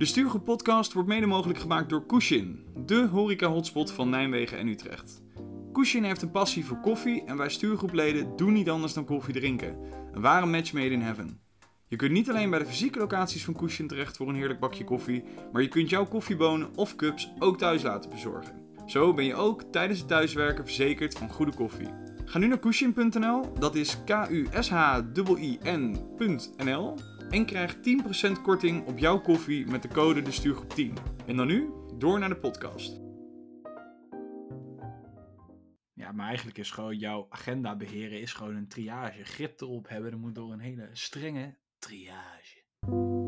De Stuurgroep podcast wordt mede mogelijk gemaakt door Kushin, de horeca-hotspot van Nijmegen en Utrecht. Kushin heeft een passie voor koffie en wij stuurgroepleden doen niet anders dan koffie drinken. Een ware match made in heaven. Je kunt niet alleen bij de fysieke locaties van Kushin terecht voor een heerlijk bakje koffie, maar je kunt jouw koffiebonen of cups ook thuis laten bezorgen. Zo ben je ook tijdens het thuiswerken verzekerd van goede koffie. Ga nu naar kushin.nl, dat is K-U-S-H-I-N.nl en krijg 10% korting op jouw koffie met de code de stuurgroep 10. En dan nu, door naar de podcast. Ja, maar eigenlijk is gewoon jouw agenda beheren is gewoon een triage. Grip erop hebben, dan moet door een hele strenge triage.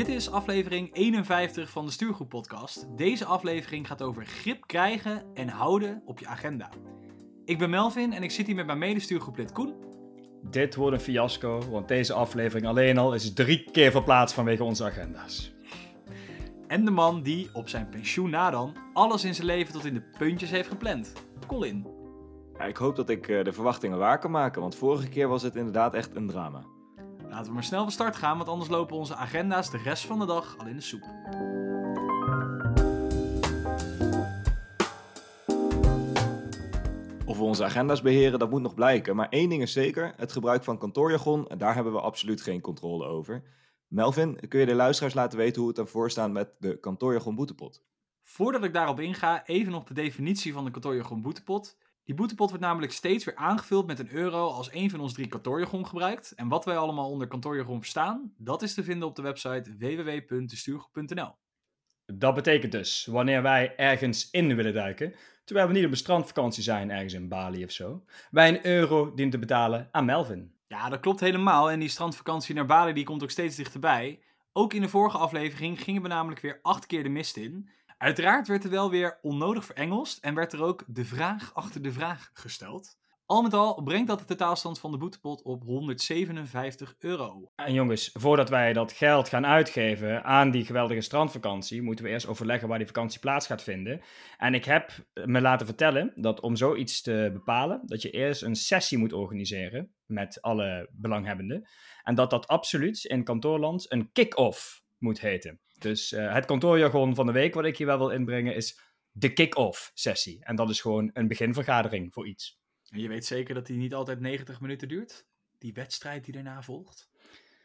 Dit is aflevering 51 van de Stuurgroep Podcast. Deze aflevering gaat over grip krijgen en houden op je agenda. Ik ben Melvin en ik zit hier met mijn medestuurgroeplid Koen. Dit wordt een fiasco, want deze aflevering alleen al is drie keer verplaatst vanwege onze agenda's. En de man die op zijn pensioen na dan alles in zijn leven tot in de puntjes heeft gepland. Colin. Ja, ik hoop dat ik eh, de verwachtingen waar kan maken, want vorige keer was het inderdaad echt een drama. Laten we maar snel van start gaan, want anders lopen onze agenda's de rest van de dag al in de soep. Of we onze agenda's beheren, dat moet nog blijken. Maar één ding is zeker, het gebruik van kantoorjargon, en daar hebben we absoluut geen controle over. Melvin, kun je de luisteraars laten weten hoe het ervoor staat met de kantoorjargon boetepot? Voordat ik daarop inga, even nog de definitie van de kantoorjargon boetepot. Die boetepot wordt namelijk steeds weer aangevuld met een euro als een van ons drie kantoorjargon gebruikt. En wat wij allemaal onder kantoorjargon verstaan, dat is te vinden op de website www.destuurgroep.nl. Dat betekent dus, wanneer wij ergens in willen duiken, terwijl we niet op een strandvakantie zijn ergens in Bali of zo, wij een euro dienen te betalen aan Melvin. Ja, dat klopt helemaal. En die strandvakantie naar Bali die komt ook steeds dichterbij. Ook in de vorige aflevering gingen we namelijk weer acht keer de mist in. Uiteraard werd er wel weer onnodig verengelst en werd er ook de vraag achter de vraag gesteld. Al met al brengt dat de totaalstand van de boetepot op 157 euro. En jongens, voordat wij dat geld gaan uitgeven aan die geweldige strandvakantie, moeten we eerst overleggen waar die vakantie plaats gaat vinden. En ik heb me laten vertellen dat om zoiets te bepalen, dat je eerst een sessie moet organiseren met alle belanghebbenden. En dat dat absoluut in kantoorland een kick-off moet heten. Dus uh, het kantoorjargon van de week wat ik hier wel wil inbrengen is de kick-off sessie. En dat is gewoon een beginvergadering voor iets. En je weet zeker dat die niet altijd 90 minuten duurt? Die wedstrijd die daarna volgt?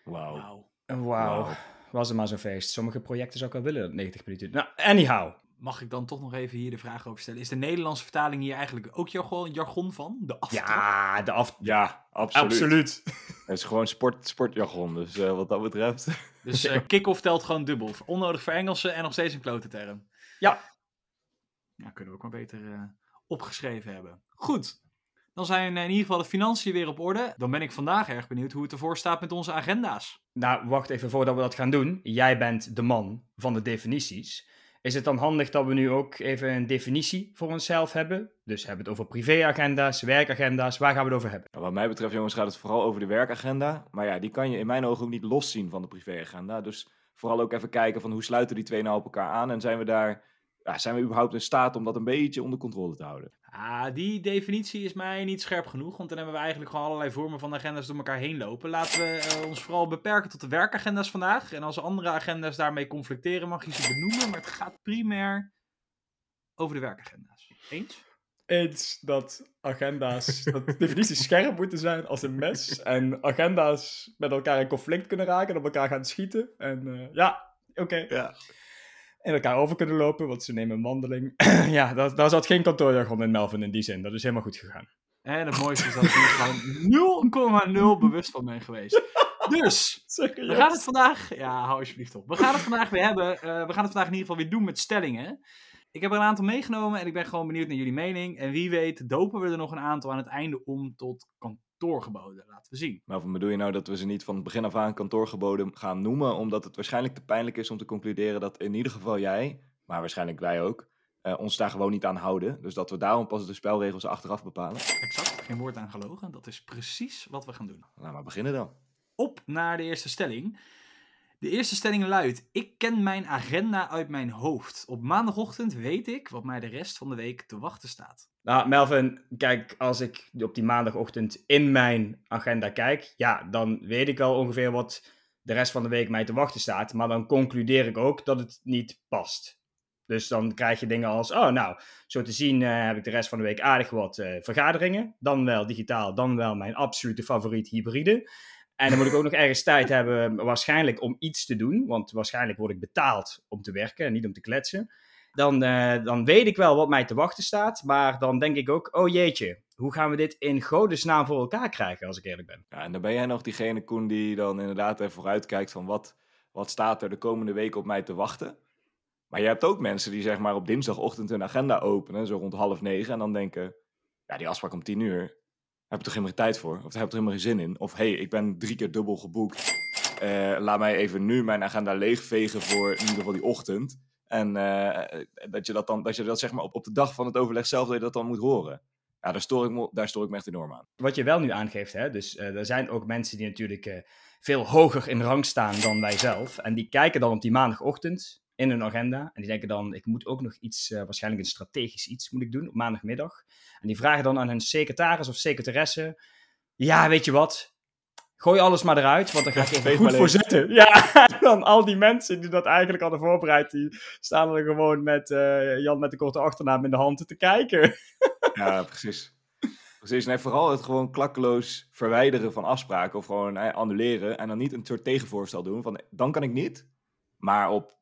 Wauw. Wauw. Wow. Was het maar zo'n feest. Sommige projecten zou ik wel willen dat 90 minuten duurt. Nou, anyhow. Mag ik dan toch nog even hier de vraag over stellen? Is de Nederlandse vertaling hier eigenlijk ook jargon, jargon van? De aftrap? Ja, de af... Ja, absoluut. absoluut. Het is gewoon sport, sportjargon, dus uh, wat dat betreft. Dus uh, kick-off telt gewoon dubbel. Onnodig voor Engelsen en nog steeds een klote term. Ja. Ja, kunnen we ook maar beter uh, opgeschreven hebben. Goed. Dan zijn in ieder geval de financiën weer op orde. Dan ben ik vandaag erg benieuwd hoe het ervoor staat met onze agenda's. Nou, wacht even voordat we dat gaan doen. Jij bent de man van de definities. Is het dan handig dat we nu ook even een definitie voor onszelf hebben? Dus hebben we het over privéagenda's, werkagenda's. Waar gaan we het over hebben? Nou, wat mij betreft, jongens, gaat het vooral over de werkagenda. Maar ja, die kan je in mijn ogen ook niet loszien van de privéagenda. Dus vooral ook even kijken van hoe sluiten die twee nou op elkaar aan. En zijn we daar, ja, zijn we überhaupt in staat om dat een beetje onder controle te houden? Ah, die definitie is mij niet scherp genoeg, want dan hebben we eigenlijk gewoon allerlei vormen van agenda's door elkaar heen lopen. Laten we uh, ons vooral beperken tot de werkagenda's vandaag. En als andere agenda's daarmee conflicteren, mag je ze benoemen. Maar het gaat primair over de werkagenda's. Eens? Eens dat agenda's, dat definities scherp moeten zijn als een mes. En agenda's met elkaar in conflict kunnen raken en op elkaar gaan schieten. En uh, ja, oké. Okay. Ja in elkaar over kunnen lopen, want ze nemen een wandeling. ja, daar, daar zat geen kantoorjargon in Melvin in die zin. Dat is helemaal goed gegaan. En het mooiste is dat ik gewoon 0,0 bewust van ben geweest. Dus, we gaan het vandaag... Ja, hou alsjeblieft op. We gaan het vandaag weer hebben. Uh, we gaan het vandaag in ieder geval weer doen met stellingen. Ik heb er een aantal meegenomen en ik ben gewoon benieuwd naar jullie mening. En wie weet dopen we er nog een aantal aan het einde om tot kantoorgeboden. Laten we zien. Maar bedoel je nou dat we ze niet van het begin af aan kantoorgeboden gaan noemen, omdat het waarschijnlijk te pijnlijk is om te concluderen dat in ieder geval jij, maar waarschijnlijk wij ook, uh, ons daar gewoon niet aan houden. Dus dat we daarom pas de spelregels achteraf bepalen. Exact, geen woord aan gelogen. Dat is precies wat we gaan doen. Nou, maar beginnen dan. Op naar de eerste stelling. De eerste stelling luidt: Ik ken mijn agenda uit mijn hoofd. Op maandagochtend weet ik wat mij de rest van de week te wachten staat. Nou, Melvin, kijk, als ik op die maandagochtend in mijn agenda kijk, ja, dan weet ik wel ongeveer wat de rest van de week mij te wachten staat. Maar dan concludeer ik ook dat het niet past. Dus dan krijg je dingen als, oh nou, zo te zien uh, heb ik de rest van de week aardig wat uh, vergaderingen. Dan wel digitaal, dan wel mijn absolute favoriet hybride. En dan moet ik ook nog ergens tijd hebben, waarschijnlijk om iets te doen. Want waarschijnlijk word ik betaald om te werken en niet om te kletsen. Dan, uh, dan weet ik wel wat mij te wachten staat. Maar dan denk ik ook, oh jeetje, hoe gaan we dit in godesnaam voor elkaar krijgen, als ik eerlijk ben. Ja, en dan ben jij nog diegene, Koen, die dan inderdaad even vooruit kijkt van wat, wat staat er de komende week op mij te wachten. Maar je hebt ook mensen die zeg maar op dinsdagochtend hun agenda openen, zo rond half negen, en dan denken, ja, die afspraak om tien uur, heb ik toch helemaal geen tijd voor? Of daar heb ik toch helemaal geen zin in? Of hey, ik ben drie keer dubbel geboekt. Uh, laat mij even nu mijn agenda leegvegen voor in ieder geval die ochtend. En uh, dat je dat dan, dat je dat zeg maar op, op de dag van het overleg zelf dat je dat dan moet horen. Ja, daar stoor ik me, daar stoor ik me echt enorm aan. Wat je wel nu aangeeft, hè, dus uh, er zijn ook mensen die natuurlijk veel hoger in rang staan dan wij zelf. En die kijken dan op die maandagochtend in hun agenda. En die denken dan, ik moet ook nog iets, uh, waarschijnlijk een strategisch iets moet ik doen op maandagmiddag. En die vragen dan aan hun secretaris of secretaresse, ja, weet je wat, gooi alles maar eruit, want dan ga ik even goed voor zitten. Ja, dan al die mensen die dat eigenlijk hadden voorbereid, die staan er gewoon met uh, Jan met de korte achternaam in de hand te kijken. ja, precies. Precies, nee, vooral het gewoon klakkeloos verwijderen van afspraken of gewoon eh, annuleren en dan niet een soort tegenvoorstel doen van dan kan ik niet, maar op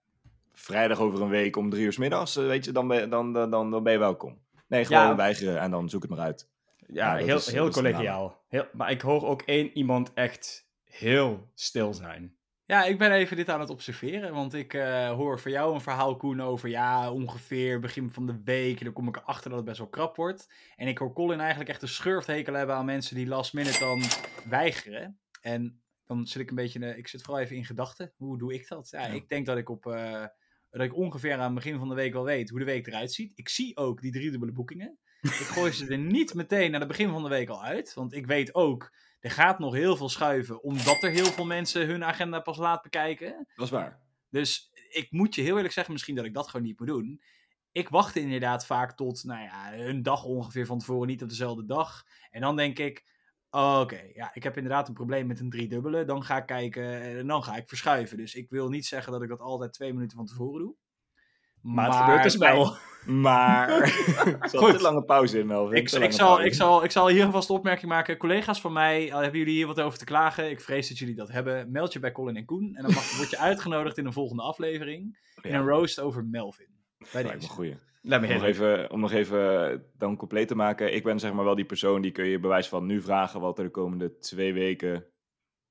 vrijdag over een week om drie uur s middags, weet je, dan ben, dan, dan, dan, dan ben je welkom. Nee, gewoon ja. weigeren en dan zoek het maar uit. Ja, heel, is, heel collegiaal. Heel, maar ik hoor ook één iemand echt heel stil zijn. Ja, ik ben even dit aan het observeren. Want ik uh, hoor van jou een verhaal, Koen, over ja, ongeveer begin van de week. En dan kom ik erachter dat het best wel krap wordt. En ik hoor Colin eigenlijk echt een schurfthekel hebben aan mensen die last minute dan weigeren. En dan zit ik een beetje, ik zit vooral even in gedachten. Hoe doe ik dat? Ja, ja. ik denk dat ik op, uh, dat ik ongeveer aan het begin van de week wel weet hoe de week eruit ziet. Ik zie ook die driedubbele boekingen. Ik gooi ze er niet meteen aan het begin van de week al uit. Want ik weet ook, er gaat nog heel veel schuiven. Omdat er heel veel mensen hun agenda pas laat bekijken. Dat is waar. Dus ik moet je heel eerlijk zeggen, misschien dat ik dat gewoon niet moet doen. Ik wacht inderdaad vaak tot, nou ja, een dag ongeveer van tevoren, niet op dezelfde dag. En dan denk ik, oké, okay, ja, ik heb inderdaad een probleem met een driedubbele. Dan ga ik kijken en dan ga ik verschuiven. Dus ik wil niet zeggen dat ik dat altijd twee minuten van tevoren doe. Maar, maar het gebeurt dus wel. Maar. er zat een lange pauze in, Melvin. Ik, ik, zal, ik, zal, ik zal hier alvast de opmerking maken. Collega's van mij, hebben jullie hier wat over te klagen? Ik vrees dat jullie dat hebben. Meld je bij Colin en Koen. En dan mag, word je uitgenodigd in een volgende aflevering. In een roast over Melvin. Bij deze. Goeie. Laat me om, nog even, om nog even dan compleet te maken. Ik ben zeg maar wel die persoon die kun je bewijs van nu vragen wat er de komende twee weken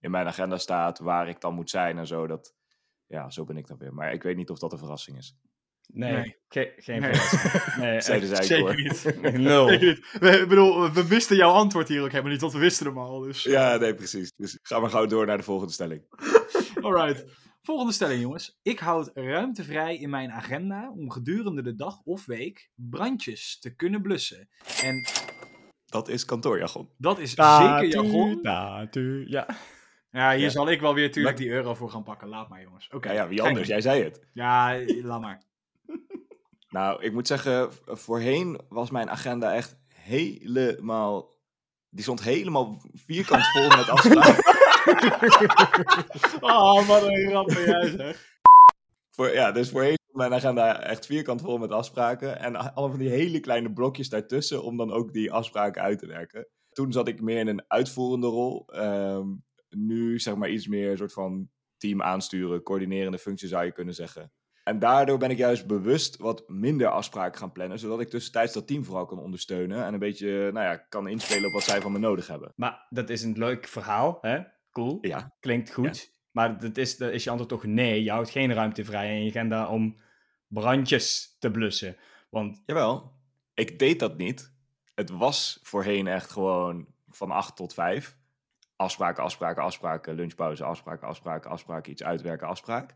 in mijn agenda staat. Waar ik dan moet zijn en zo. Dat, ja, zo ben ik dan weer. Maar ik weet niet of dat een verrassing is. Nee, nee. Ge geen nee. verrassing. Nee, Zeker hoor. niet. Nul. niet. We, ik bedoel, we wisten jouw antwoord hier ook helemaal niet, want we wisten hem al. Dus. Ja, nee, precies. Dus ga maar gauw door naar de volgende stelling. Alright. Volgende stelling, jongens. Ik houd ruimte vrij in mijn agenda om gedurende de dag of week brandjes te kunnen blussen. En... Dat is kantoorjargon. Dat is zeker jargon. Ja. Ja, hier ja. zal ik wel weer natuurlijk die euro voor gaan pakken. Laat maar, jongens. Oké. Okay. Ja, ja, wie anders? Jij zei het. Ja, laat maar. Nou, ik moet zeggen, voorheen was mijn agenda echt helemaal. Die stond helemaal vierkant vol met afspraken. oh, wat een grap ben jij zeg. Voor, ja, dus voorheen mijn agenda echt vierkant vol met afspraken. En allemaal van die hele kleine blokjes daartussen om dan ook die afspraken uit te werken. Toen zat ik meer in een uitvoerende rol. Um, nu zeg maar iets meer een soort van team aansturen, coördinerende functie zou je kunnen zeggen. En daardoor ben ik juist bewust wat minder afspraken gaan plannen, zodat ik tussentijds dat team vooral kan ondersteunen en een beetje, nou ja, kan inspelen op wat zij van me nodig hebben. Maar dat is een leuk verhaal, hè? Cool. Ja. Klinkt goed. Ja. Maar dat is, dat is je antwoord toch nee. Je houdt geen ruimte vrij in je agenda om brandjes te blussen. Want... Jawel, ik deed dat niet. Het was voorheen echt gewoon van 8 tot 5. Afspraken, afspraken, afspraken, lunchpauze, afspraken, afspraken, afspraken, iets uitwerken, afspraak.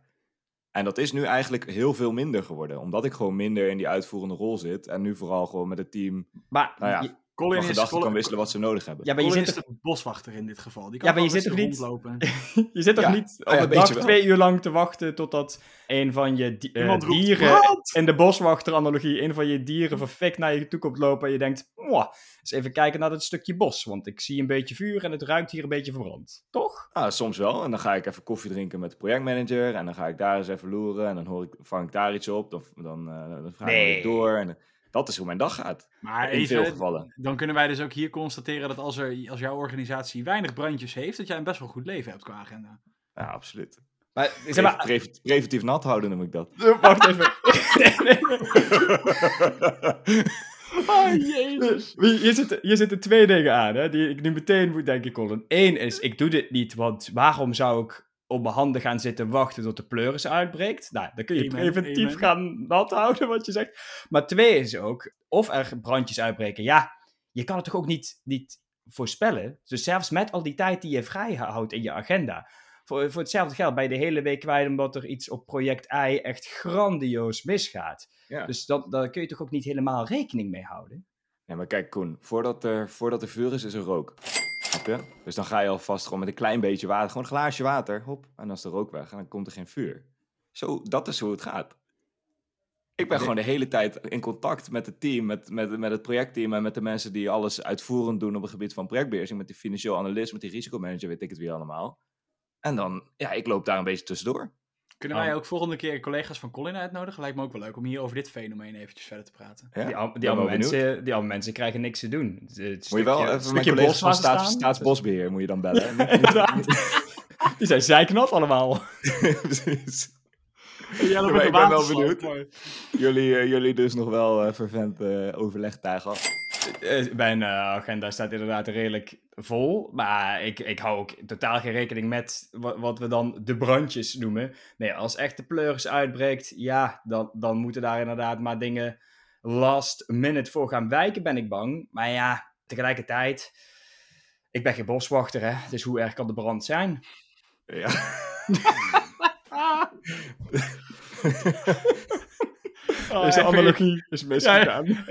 En dat is nu eigenlijk heel veel minder geworden. Omdat ik gewoon minder in die uitvoerende rol zit. En nu vooral gewoon met het team. Maar nou ja. Colin is, gedachten kan wisselen wat ze nodig hebben. Ja, maar je Colin zit is toch, de boswachter in dit geval. Die kan Ja, maar je gewoon zit toch niet- rondlopen. je zit toch Ja. niet Oh ja, dag twee uur lang te wachten totdat een van je di- eh, roept, dieren in de boswachteranalogie, een van je dieren verfikt naar je toe komt lopen en je denkt, "Mwah, eens even kijken naar dat stukje bos, want ik zie een beetje vuur en het ruikt hier een beetje verbrand. Toch? Ah, soms wel. En dan ga ik even koffie drinken met de projectmanager. En dan ga ik daar eens even loeren. En dan hoor ik, vang ik daar iets op. Dan, dan, eh, dan vraag ik Nee. door. En dat is hoe mijn dag gaat. Maar In veel gevallen. dan kunnen wij dus ook hier constateren dat als, er, als jouw organisatie weinig brandjes heeft, dat jij een best wel goed leven hebt qua agenda. Ja, absoluut. Maar, zeg maar, Preventief, preventief nat houden noem ik dat. wacht even. Oh, jezus. Hier zitten, hier zitten twee dingen aan, hè, die ik nu meteen moet denken, Colin. Eén is, ik doe dit niet, want waarom zou ik op mijn handen gaan zitten wachten tot de pleuris uitbreekt? Nou, dan kun je Amen, preventief amen. gaan nat houden, wat je zegt. Maar twee is ook, of er brandjes uitbreken. Ja, je kan het toch ook niet, niet voorspellen? Dus zelfs met al die tijd die je vrij houdt in je agenda. Voor, voor hetzelfde geld ben je de hele week kwijt omdat er iets op project I echt grandioos misgaat. Ja. Dus dan, daar kun je toch ook niet helemaal rekening mee houden? Ja, maar kijk Koen, voordat er, voordat er vuur is, is er rook. Snap je? Dus dan ga je alvast gewoon met een klein beetje water, gewoon een glaasje water, hop, en dan is de rook weg en dan komt er geen vuur. Zo, dat is hoe het gaat. Ik ben Nee. gewoon de hele tijd in contact met het team, met, met, met het projectteam en met de mensen die alles uitvoerend doen op het gebied van projectbeheersing, met die financieel analist, met die risicomanager, weet ik het weer allemaal. En dan, ja, ik loop daar een beetje tussendoor. Kunnen Oh. wij ook volgende keer collega's van Colin uitnodigen? Lijkt me ook wel leuk om hier over dit fenomeen eventjes verder te praten. Ja? Die, al- die, mensen, die arme mensen krijgen niks te doen. Het, het Moet je wel stukje- even mijn stukje collega's van staats. Staatsbosbeheer moet je dan bellen. Inderdaad. Die zijn zijknat allemaal. Precies. Ja, ik ben wel benieuwd. Jullie, eh, jullie dus nog wel eh, vervent eh, overlegtuig gehad. Eh, Mijn eh, agenda staat inderdaad redelijk vol. Maar ik, ik hou ook totaal geen rekening met wat, wat we dan de brandjes noemen. Nee, als echt de pleuris uitbreekt, ja, dan, dan moeten daar inderdaad maar dingen last minute voor gaan wijken, ben ik bang. Maar ja, tegelijkertijd, ik ben geen boswachter, hè. Dus hoe erg kan de brand zijn? Ja. Deze analogie is misgegaan.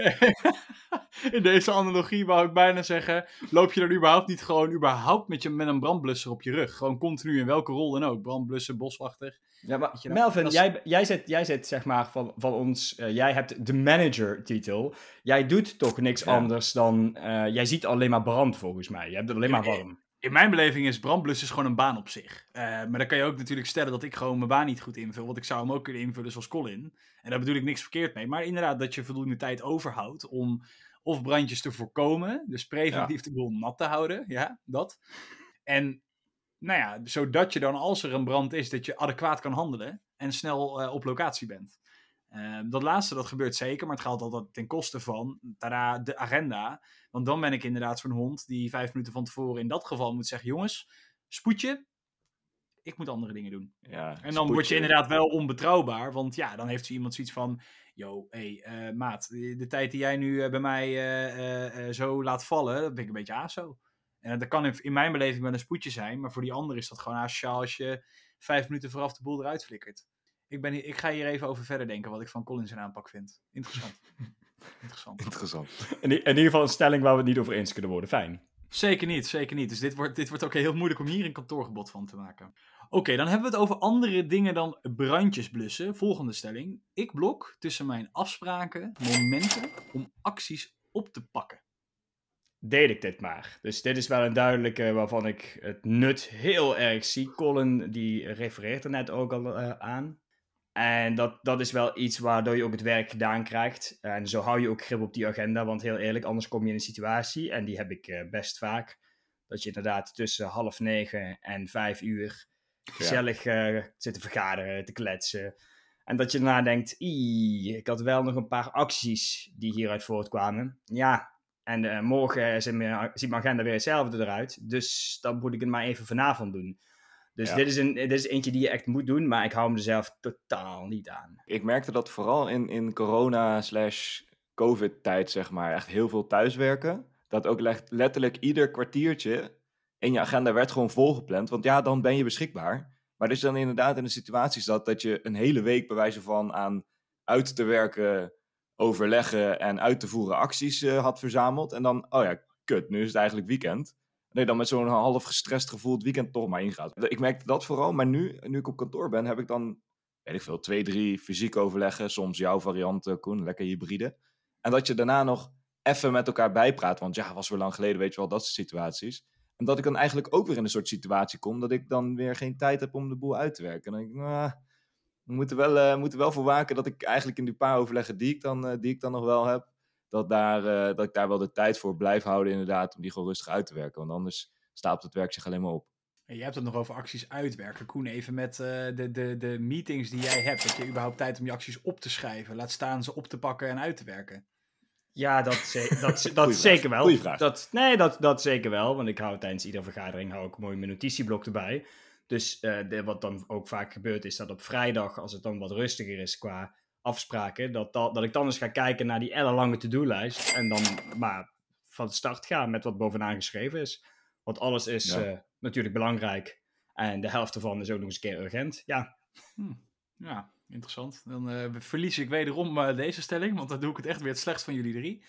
In deze analogie wou ik bijna zeggen, loop je dan überhaupt niet gewoon überhaupt met, je, met een brandblusser op je rug? Gewoon continu, in welke rol dan ook. Brandblusser, boswachter. Ja, maar je Melvin, dat jij, jij, zit, jij zit zeg maar van, van ons, eh, jij hebt de manager-titel. Jij doet toch niks Ja. anders dan, eh, jij ziet alleen maar brand volgens mij. Je hebt het alleen maar Ja, warm. In mijn beleving is brandblussen gewoon een baan op zich. Eh, maar dan kan je ook natuurlijk stellen dat ik gewoon mijn baan niet goed invul. Want ik zou hem ook kunnen invullen zoals Colin. En daar bedoel ik niks verkeerd mee. Maar inderdaad, dat je voldoende tijd overhoudt om of brandjes te voorkomen. Dus preventief de boel nat te houden. Ja, dat. En nou ja, zodat je dan als er een brand is, dat je adequaat kan handelen. En snel eh, op locatie bent. Eh, dat laatste, dat gebeurt zeker. Maar het gaat altijd ten koste van, tada, de agenda. Want dan ben ik inderdaad zo'n hond die vijf minuten van tevoren in dat geval moet zeggen: jongens, spoedje. Ik moet andere dingen doen. ja En dan word je inderdaad wel onbetrouwbaar. Want ja, dan heeft iemand zoiets van: Yo, hé, hey, eh, maat, de tijd die jij nu eh, bij mij eh, zo laat vallen, dat vind ik een beetje aso. En dat kan in, in mijn beleving wel een spoedje zijn, maar voor die ander is dat gewoon asociaal als je vijf minuten vooraf de boel eruit flikkert. Ik, ben, hier- ik ga hier even over verder denken wat ik van Collins zijn aanpak vind. Interessant. Interessant. Interessant. In, in ieder geval een stelling waar we het niet over eens kunnen worden. Fijn. Zeker niet, zeker niet. Dus dit wordt, dit wordt ook heel moeilijk om hier een kantoorgebod van te maken. Oké, dan hebben we het over andere dingen dan brandjes blussen. Volgende stelling. Ik blok tussen mijn afspraken momenten om acties op te pakken. Deed ik dit maar. Dus dit is wel een duidelijke waarvan ik het nut heel erg zie. Colin, die refereert er net ook al eh, aan. En dat, dat is wel iets waardoor je ook het werk gedaan krijgt. En zo hou je ook grip op die agenda. Want heel eerlijk, anders kom je in een situatie, en die heb ik eh, best vaak, dat je inderdaad tussen half negen en vijf uur gezellig eh, zit te vergaderen, te kletsen. En dat je daarna denkt, " ik had wel nog een paar acties die hieruit voortkwamen. Ja, en eh, morgen ziet mijn, ziet mijn agenda weer hetzelfde eruit. Dus dan moet ik het maar even vanavond doen. Dus Ja. dit, is een, dit is eentje die je echt moet doen, maar ik hou hem er zelf totaal niet aan. Ik merkte dat vooral in, in corona slash covid tijd, zeg maar, echt heel veel thuiswerken. Dat ook le- letterlijk ieder kwartiertje in je agenda werd gewoon volgepland. Want ja, dan ben je beschikbaar. Maar dus dan inderdaad in de situatie zat dat je een hele week bij wijze van aan uit te werken overleggen en uit te voeren acties eh, had verzameld. En dan, oh ja, kut, nu is het eigenlijk weekend. Nee, dan met zo'n half gestrest gevoel het weekend toch maar ingaat. Ik merkte dat vooral, maar nu, nu ik op kantoor ben, heb ik dan, weet ik veel, twee, drie fysiek overleggen. Soms jouw variant, uh, Koen, lekker hybride. En dat je daarna nog even met elkaar bijpraat. Want ja, was weer lang geleden, weet je wel, dat soort situaties. En dat ik dan eigenlijk ook weer in een soort situatie kom dat ik dan weer geen tijd heb om de boel uit te werken. En dan denk ik, nou, we moeten wel, uh, moeten wel voor waken dat ik eigenlijk in die paar overleggen die ik dan, uh, die ik dan nog wel heb, dat, daar, uh, dat ik daar wel de tijd voor blijf houden inderdaad, om die gewoon rustig uit te werken. Want anders stapelt het werk zich alleen maar op. En je hebt het nog over acties uitwerken. Koen, even met de, de, de meetings die jij hebt. Heb je überhaupt tijd om je acties op te schrijven? Laat staan ze op te pakken en uit te werken. Ja, dat, dat, dat zeker wel. Goeie vraag. Dat, nee, dat, dat zeker wel. Want ik hou tijdens iedere vergadering hou ik mooi mijn notitieblok erbij. Dus uh, de, wat dan ook vaak gebeurt, is dat op vrijdag, als het dan wat rustiger is qua afspraken, dat, dat, dat ik dan eens ga kijken naar die ellenlange to-do-lijst. En dan maar van start ga met wat bovenaan geschreven is. Want alles is ja. uh, natuurlijk belangrijk. En de helft ervan is ook nog eens een keer urgent. Ja. Hm. Ja, interessant. Dan uh, verlies ik wederom uh, deze stelling, want dan doe ik het echt weer het slechtst van jullie drie.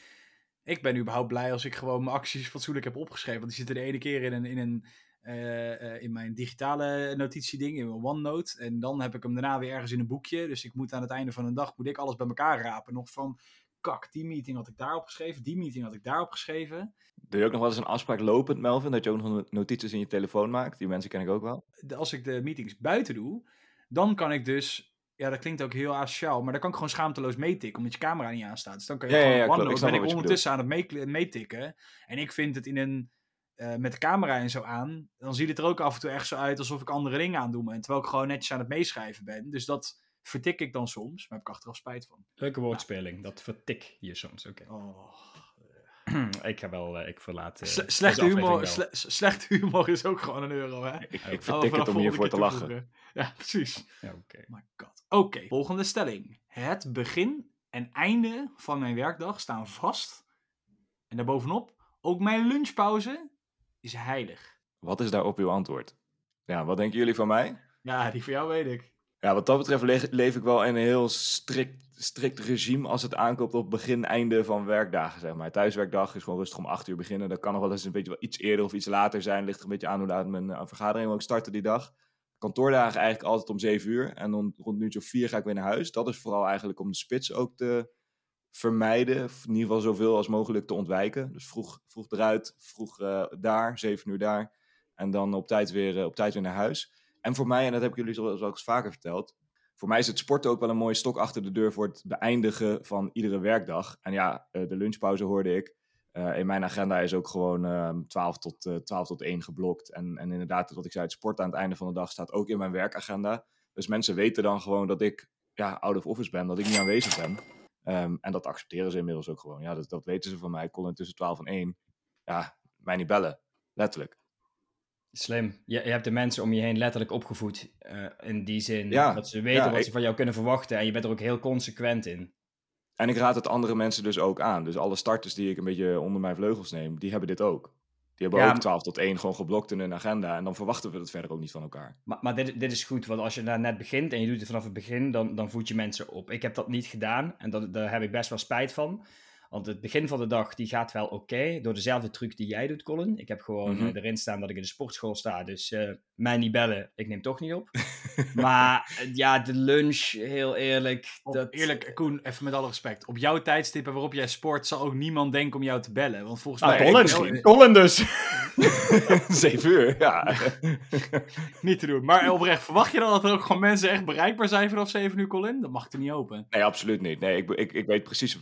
Ik ben überhaupt blij als ik gewoon mijn acties fatsoenlijk heb opgeschreven. Want die zitten de ene keer in een, in, een, uh, in mijn digitale notitieding, in mijn OneNote. En dan heb ik hem daarna weer ergens in een boekje. Dus ik moet aan het einde van een dag moet ik alles bij elkaar rapen. Nog van, kak, die meeting had ik daarop geschreven, die meeting had ik daarop geschreven. Doe je ook nog wel eens een afspraak lopend, Melvin? Dat je ook nog notities in je telefoon maakt? Die mensen ken ik ook wel. Als ik de meetings buiten doe, dan kan ik dus ja, dat klinkt ook heel asociaal, maar dan kan ik gewoon schaamteloos meetikken, omdat je camera niet aanstaat. Dus dan kan je ja, gewoon ja, OneNote, ik ben ik ondertussen aan het meetikken. En ik vind het in een, uh, met de camera en zo aan, dan ziet het er ook af en toe echt zo uit alsof ik andere dingen aan doe. En terwijl ik gewoon netjes aan het meeschrijven ben. Dus dat vertik ik dan soms, maar heb ik achteraf spijt van. Leuke woordspeling, dat vertik je soms, oké. Oh. ik ga wel, uh, ik verlaat... Uh, Sle slechte, humor, sle slechte humor is ook gewoon een euro, hè? Ik, ik vertik het om hiervoor te lachen. Ja, precies. Ja, oké. My god. Oké, okay, volgende stelling. Het begin en einde van mijn werkdag staan vast. En daarbovenop, ook mijn lunchpauze is heilig. Wat is daarop uw antwoord? Ja, wat denken jullie van mij? Ja, die van jou weet ik. Ja, wat dat betreft leef, leef ik wel in een heel strikt, strikt regime als het aankomt op begin, einde van werkdagen, zeg maar. Thuiswerkdag is gewoon rustig om 8 uur beginnen. Dat kan nog wel eens een beetje wel iets eerder of iets later zijn. Ligt er een beetje aan hoe laat mijn uh, vergadering ook starten die dag. Kantoordagen eigenlijk altijd om 7 uur. En dan rond nu of 4 ga ik weer naar huis. Dat is vooral eigenlijk om de spits ook te vermijden. In ieder geval zoveel als mogelijk te ontwijken. Dus vroeg, vroeg eruit, vroeg uh, daar, 7 uur daar. En dan op tijd, weer, uh, op tijd weer naar huis. En voor mij, en dat heb ik jullie zoals eens vaker verteld. Voor mij is het sporten ook wel een mooie stok achter de deur voor het beëindigen van iedere werkdag. En ja, uh, de lunchpauze hoorde ik. In mijn agenda is ook gewoon uh, 12, tot, uh, 12 tot 1 geblokt. En, en inderdaad, wat ik zei, het sport aan het einde van de dag staat ook in mijn werkagenda. Dus mensen weten dan gewoon dat ik ja, out of office ben, dat ik niet aanwezig ben. Um, en dat accepteren ze inmiddels ook gewoon. Ja, dat, dat weten ze van mij. Ik kon tussen 12 en 1. Ja, mij niet bellen. Letterlijk. Slim. Je, je hebt de mensen om je heen letterlijk opgevoed. Uh, in die zin Ja, dat ze weten ja, wat ik- ze van jou kunnen verwachten. En je bent er ook heel consequent in. En ik raad het andere mensen dus ook aan. Dus alle starters die ik een beetje onder mijn vleugels neem, die hebben dit ook. Die hebben Ja, ook maar- 12 tot 1 gewoon geblokt in hun agenda. En dan verwachten we het verder ook niet van elkaar. Maar, maar dit, dit is goed, want als je daar net begint en je doet het vanaf het begin, dan, dan voed je mensen op. Ik heb dat niet gedaan en dat, daar heb ik best wel spijt van. Want het begin van de dag die gaat wel oké, door dezelfde truc die jij doet, Colin. Ik heb gewoon Mhm. eh, erin staan dat ik in de sportschool sta, dus eh, mij niet bellen, ik neem toch niet op. maar eh, ja, de lunch, heel eerlijk. Op- dat, Eerlijk, Koen, even met alle respect. Op jouw tijdstippen waarop jij sport, zal ook niemand denken om jou te bellen. Want volgens Ah, mij... Colin. Colin dus. 7 uur, ja. Niet te doen. Maar oprecht, verwacht je dan dat er ook gewoon mensen echt bereikbaar zijn vanaf 7 uur, Colin? Dat mag ik er niet open. Nee, absoluut niet. Nee, ik, ik, ik weet precies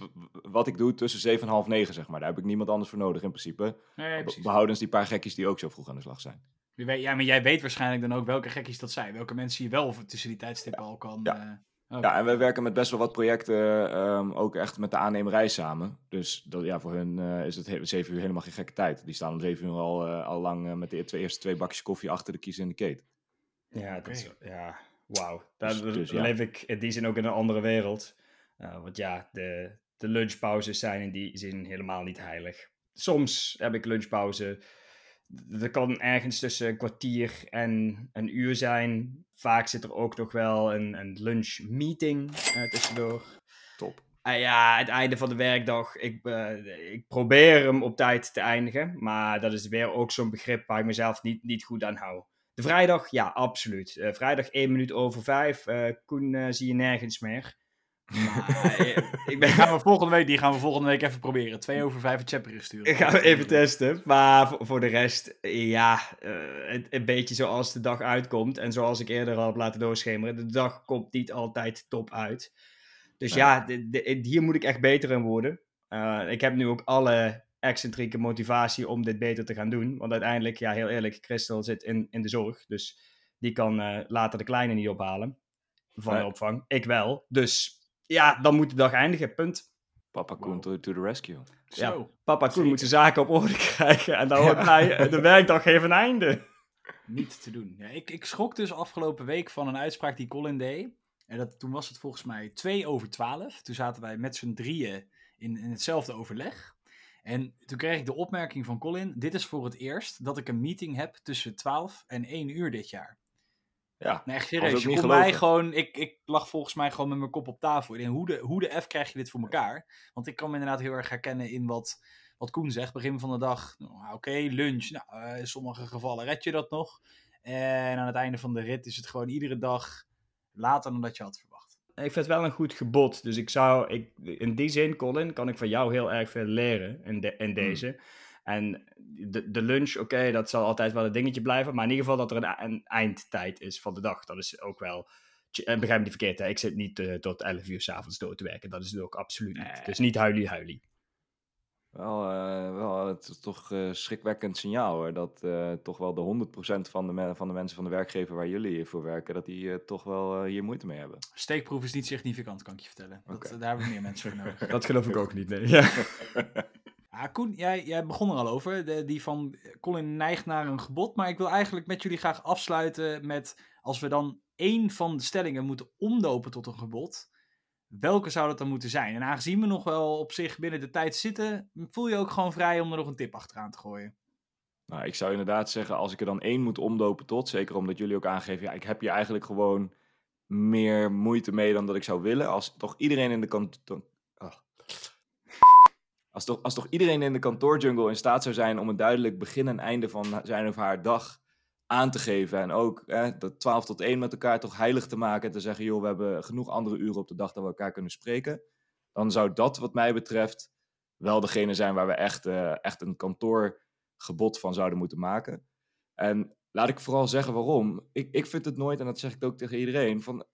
wat ik doe tussen 7 en half 9, zeg maar. Daar heb ik niemand anders voor nodig in principe. Nee. Behoudens die paar gekkies die ook zo vroeg aan de slag zijn. Weet- ja, maar jij weet waarschijnlijk dan ook welke gekkies dat zijn. Welke mensen je wel tussen die tijdstippen al kan... Ja. eh. Ja, en we werken met best wel wat projecten ehm, ook echt met de aannemerij samen. Dus dat, ja, voor hun eh, is het he- 7 uur helemaal geen gekke tijd. Die staan om 7 uur al, eh, al lang met de twee, eerste twee bakjes koffie achter de kies in de keet. Ja, dat is, ja wauw. Daar Dus- dus leef ik in die zin ook in een andere wereld. Uh, want ja, de, de lunchpauzes zijn in die zin helemaal niet heilig. Soms heb ik lunchpauze. Dat kan ergens tussen een kwartier en een uur zijn. Vaak zit er ook nog wel een, een lunchmeeting uh, tussendoor. Top. Uh, ja, het einde van de werkdag. Ik, uh, ik probeer hem op tijd te eindigen. Maar dat is weer ook zo'n begrip waar ik mezelf niet, niet goed aan hou. De vrijdag, ja, absoluut. Uh, vrijdag 1 minuut over 5. Koen zie je nergens meer. Maar, ik ben... gaan we volgende week, die gaan we volgende week even proberen. 2 over 5 een chapter sturen. Ik ga even testen. Maar voor, voor de rest, ja, een, een, beetje zoals de dag uitkomt. En zoals ik eerder al heb laten doorschemeren. De dag komt niet altijd top uit. Dus ja, de, de, hier moet ik echt beter in worden. Uh, ik heb nu ook alle excentrieke motivatie om dit beter te gaan doen. Want uiteindelijk, ja, heel eerlijk, Christel zit in, in de zorg. Dus die kan uh, later de kleine niet ophalen van de opvang. Ik wel. Dus ja, dan moet de dag eindigen, punt. Papa Koen wow. to, to, the rescue. Ja, Zo. papa Koen moet zijn zaken op orde krijgen. En dan hoort hij, de werkdag heeft een einde. Niet te doen. Ja, ik, ik schrok dus afgelopen week van een uitspraak die Colin deed. En dat, toen was het volgens mij 2 over 12. Toen zaten wij met z'n drieën in, in hetzelfde overleg. En toen kreeg ik de opmerking van Colin: Dit is voor het eerst dat ik een meeting heb tussen 12 en 1 uur dit jaar. Ja, nee, echt serieus. Je kon mij gewoon, ik, ik lag volgens mij gewoon met mijn kop op tafel. En hoe de, hoe de F krijg je dit voor elkaar? Want ik kan me inderdaad heel erg herkennen in wat, wat Koen zegt. Begin van de dag, nou, oké, lunch. Nou, uh, in sommige gevallen red je dat nog. En aan het einde van de rit is het gewoon iedere dag later dan dat je had verwacht. Ik vind het wel een goed gebod. Dus ik zou, ik, in die zin, Colin, kan ik van jou heel erg veel leren in, de, in hmm. En de, de lunch, oké, dat zal altijd wel een dingetje blijven. Maar in ieder geval dat er een, een eindtijd is van de dag. Dat is ook wel. En begrijp me niet verkeerd, hè? ik zit niet uh, tot 11 uur s'avonds door te werken. Dat is het ook absoluut niet. Dus niet huilie huilie. Wel, uh, wel het is toch uh, schrikwekkend signaal hoor. Dat uh, toch wel de 100% van de, van de mensen van de werkgever waar jullie voor werken, dat die toch wel hier moeite mee hebben. Steekproef is niet significant, kan ik je vertellen. Dat, daar hebben we meer mensen voor nodig. dat geloof ik ook niet, nee. Ja. Ah, Koen, jij, jij begon er al over. De, die van Colin neigt naar een gebod. Maar ik wil eigenlijk met jullie graag afsluiten met... als we dan één van de stellingen moeten omdopen tot een gebod... welke zou dat dan moeten zijn? En aangezien we nog wel op zich binnen de tijd zitten... voel je ook gewoon vrij om er nog een tip achteraan te gooien. Nou, ik zou inderdaad zeggen, als ik er dan één moet omdopen tot... zeker omdat jullie ook aangeven... ja, ik heb hier eigenlijk gewoon meer moeite mee dan dat ik zou willen. Als toch iedereen in de kant... Als toch, als toch iedereen in de kantoorjungle in staat zou zijn om een duidelijk begin en einde van zijn of haar dag aan te geven. En ook hè, dat 12 tot 1 met elkaar toch heilig te maken. En te zeggen, joh, we hebben genoeg andere uren op de dag dat we elkaar kunnen spreken. Dan zou dat wat mij betreft wel degene zijn waar we echt, uh, echt een kantoorgebod van zouden moeten maken. En laat ik vooral zeggen waarom. Ik, ik vind het nooit, en dat zeg ik ook tegen iedereen, van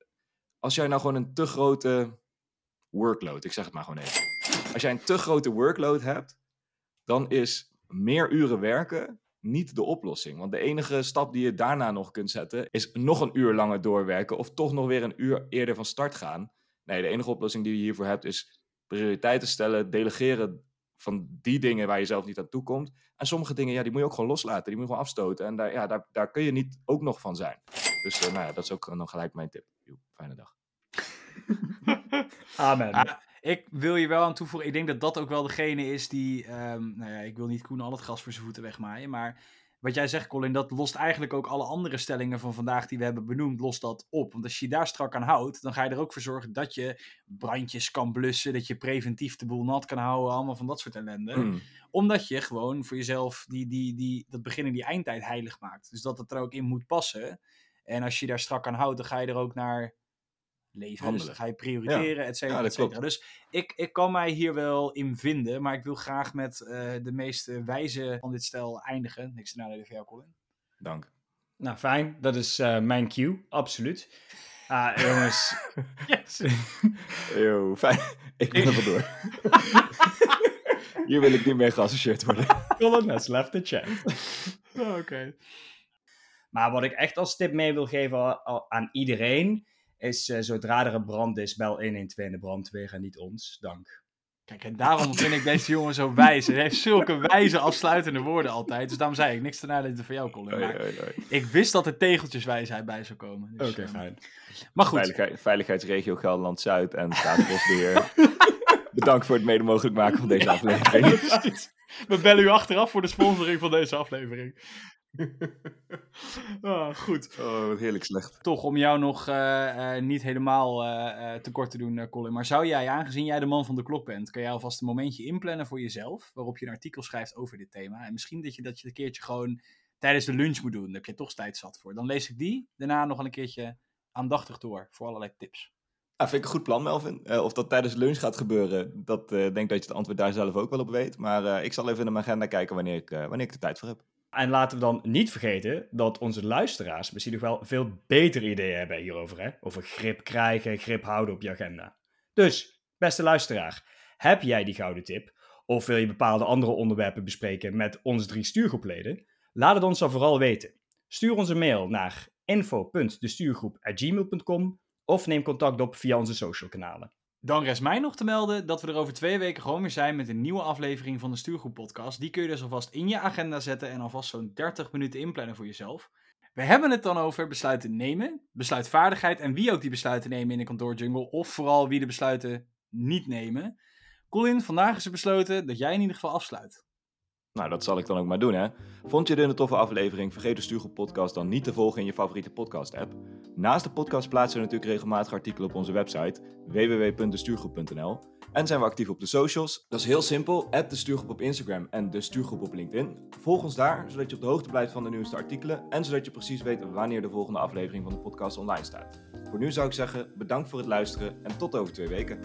als jij nou gewoon een te grote workload, ik zeg het maar gewoon even als jij een te grote workload hebt, dan is meer uren werken niet de oplossing. Want de enige stap die je daarna nog kunt zetten, is nog een uur langer doorwerken of toch nog weer een uur eerder van start gaan. Nee, de enige oplossing die je hiervoor hebt is prioriteiten stellen, delegeren van die dingen waar je zelf niet aan toe komt. En sommige dingen, ja, die moet je ook gewoon loslaten, die moet je gewoon afstoten. En daar, ja, daar, daar kun je niet ook nog van zijn. Dus uh, nou ja, dat is ook nog gelijk mijn tip. Jo, fijne dag. Amen. Ah, ik wil je wel aan toevoegen, ik denk dat dat ook wel degene is die, um, nou ja, ik wil niet Koen al het gas voor zijn voeten wegmaaien, maar wat jij zegt Colin, dat lost eigenlijk ook alle andere stellingen van vandaag die we hebben benoemd, lost dat op. Want als je je daar strak aan houdt, dan ga je er ook voor zorgen dat je brandjes kan blussen, dat je preventief de boel nat kan houden, allemaal van dat soort ellende. Mm. Omdat je gewoon voor jezelf die, die, die, dat begin en die eindtijd heilig maakt. Dus dat het er ook in moet passen. En als je daar strak aan houdt, dan ga je er ook naar leven. Dus dan ga je prioriteren, et cetera, et cetera. Dus ik, ik kan mij hier wel in vinden, maar ik wil graag met uh, de meest wijze van dit stel eindigen. Niks te nadelen voor jou, Colin. Dank. Nou, fijn. Dat is uh, mijn cue, absoluut. Ah, jongens. yes. Yo, fijn. Ik ben er vandoor. Hier wil ik niet mee geassocieerd worden. Colin has left the chat. Oh, Oké. Okay. Maar wat ik echt als tip mee wil geven aan iedereen is uh, zodra er een brand is, bel 112 in de brandweer en niet ons. Dank. Kijk, en daarom vind ik deze jongen zo wijs. Hij heeft zulke wijze afsluitende woorden altijd. Dus daarom zei ik niks te nadelen voor jou, Colin. Maar ik wist dat er tegeltjeswijsheid bij zou komen. Dus, Oké, okay, fijn. Maar goed. Veiligheid, Veiligheidsregio Gelderland-Zuid en Staatsbosbeheer. Bedankt voor het mede mogelijk maken van deze aflevering. We bellen u achteraf voor de sponsoring van deze aflevering. Oh, goed. Oh, wat heerlijk slecht. Toch, om jou nog uh, uh, niet helemaal uh, tekort te doen, Colin. Maar zou jij, aangezien jij de man van de klok bent, kan jij alvast een momentje inplannen voor jezelf, waarop je een artikel schrijft over dit thema. En misschien dat je dat je een keertje gewoon tijdens de lunch moet doen. Daar heb je toch tijd zat voor. Dan lees ik die, daarna nog een keertje aandachtig door voor allerlei tips. Ah, vind ik een goed plan, Melvin. Uh, of dat tijdens lunch gaat gebeuren, dat uh, denk dat je het antwoord daar zelf ook wel op weet. Maar uh, ik zal even in mijn agenda kijken wanneer ik, wanneer ik de tijd voor heb. En laten we dan niet vergeten dat onze luisteraars misschien nog wel veel betere ideeën hebben hierover. Hè? Over grip krijgen, grip houden op je agenda. Dus, beste luisteraar, heb jij die gouden tip? Of wil je bepaalde andere onderwerpen bespreken met onze drie stuurgroepleden? Laat het ons dan vooral weten. Stuur ons een mail naar info.destuurgroep.gmail.com of neem contact op via onze social kanalen. Dan rest mij nog te melden dat we er over twee weken gewoon weer zijn met een nieuwe aflevering van de Stuurgroep Podcast. Die kun je dus alvast in je agenda zetten en alvast zo'n 30 minuten inplannen voor jezelf. We hebben het dan over besluiten nemen, besluitvaardigheid en wie ook die besluiten nemen in de kantoorjungle. Of vooral wie de besluiten niet nemen. Colin, vandaag is er besloten dat jij in ieder geval afsluit. Nou, dat zal ik dan ook maar doen, hè. Vond je dit een toffe aflevering? Vergeet de Stuurgroep Podcast dan niet te volgen in je favoriete podcast-app. Naast de podcast plaatsen we natuurlijk regelmatig artikelen op onze website www.destuurgroep.nl en zijn we actief op de socials. Dat is heel simpel, add de Stuurgroep op Instagram en de Stuurgroep op LinkedIn. Volg ons daar, zodat je op de hoogte blijft van de nieuwste artikelen en zodat je precies weet wanneer de volgende aflevering van de podcast online staat. Voor nu zou ik zeggen, bedankt voor het luisteren en tot over twee weken.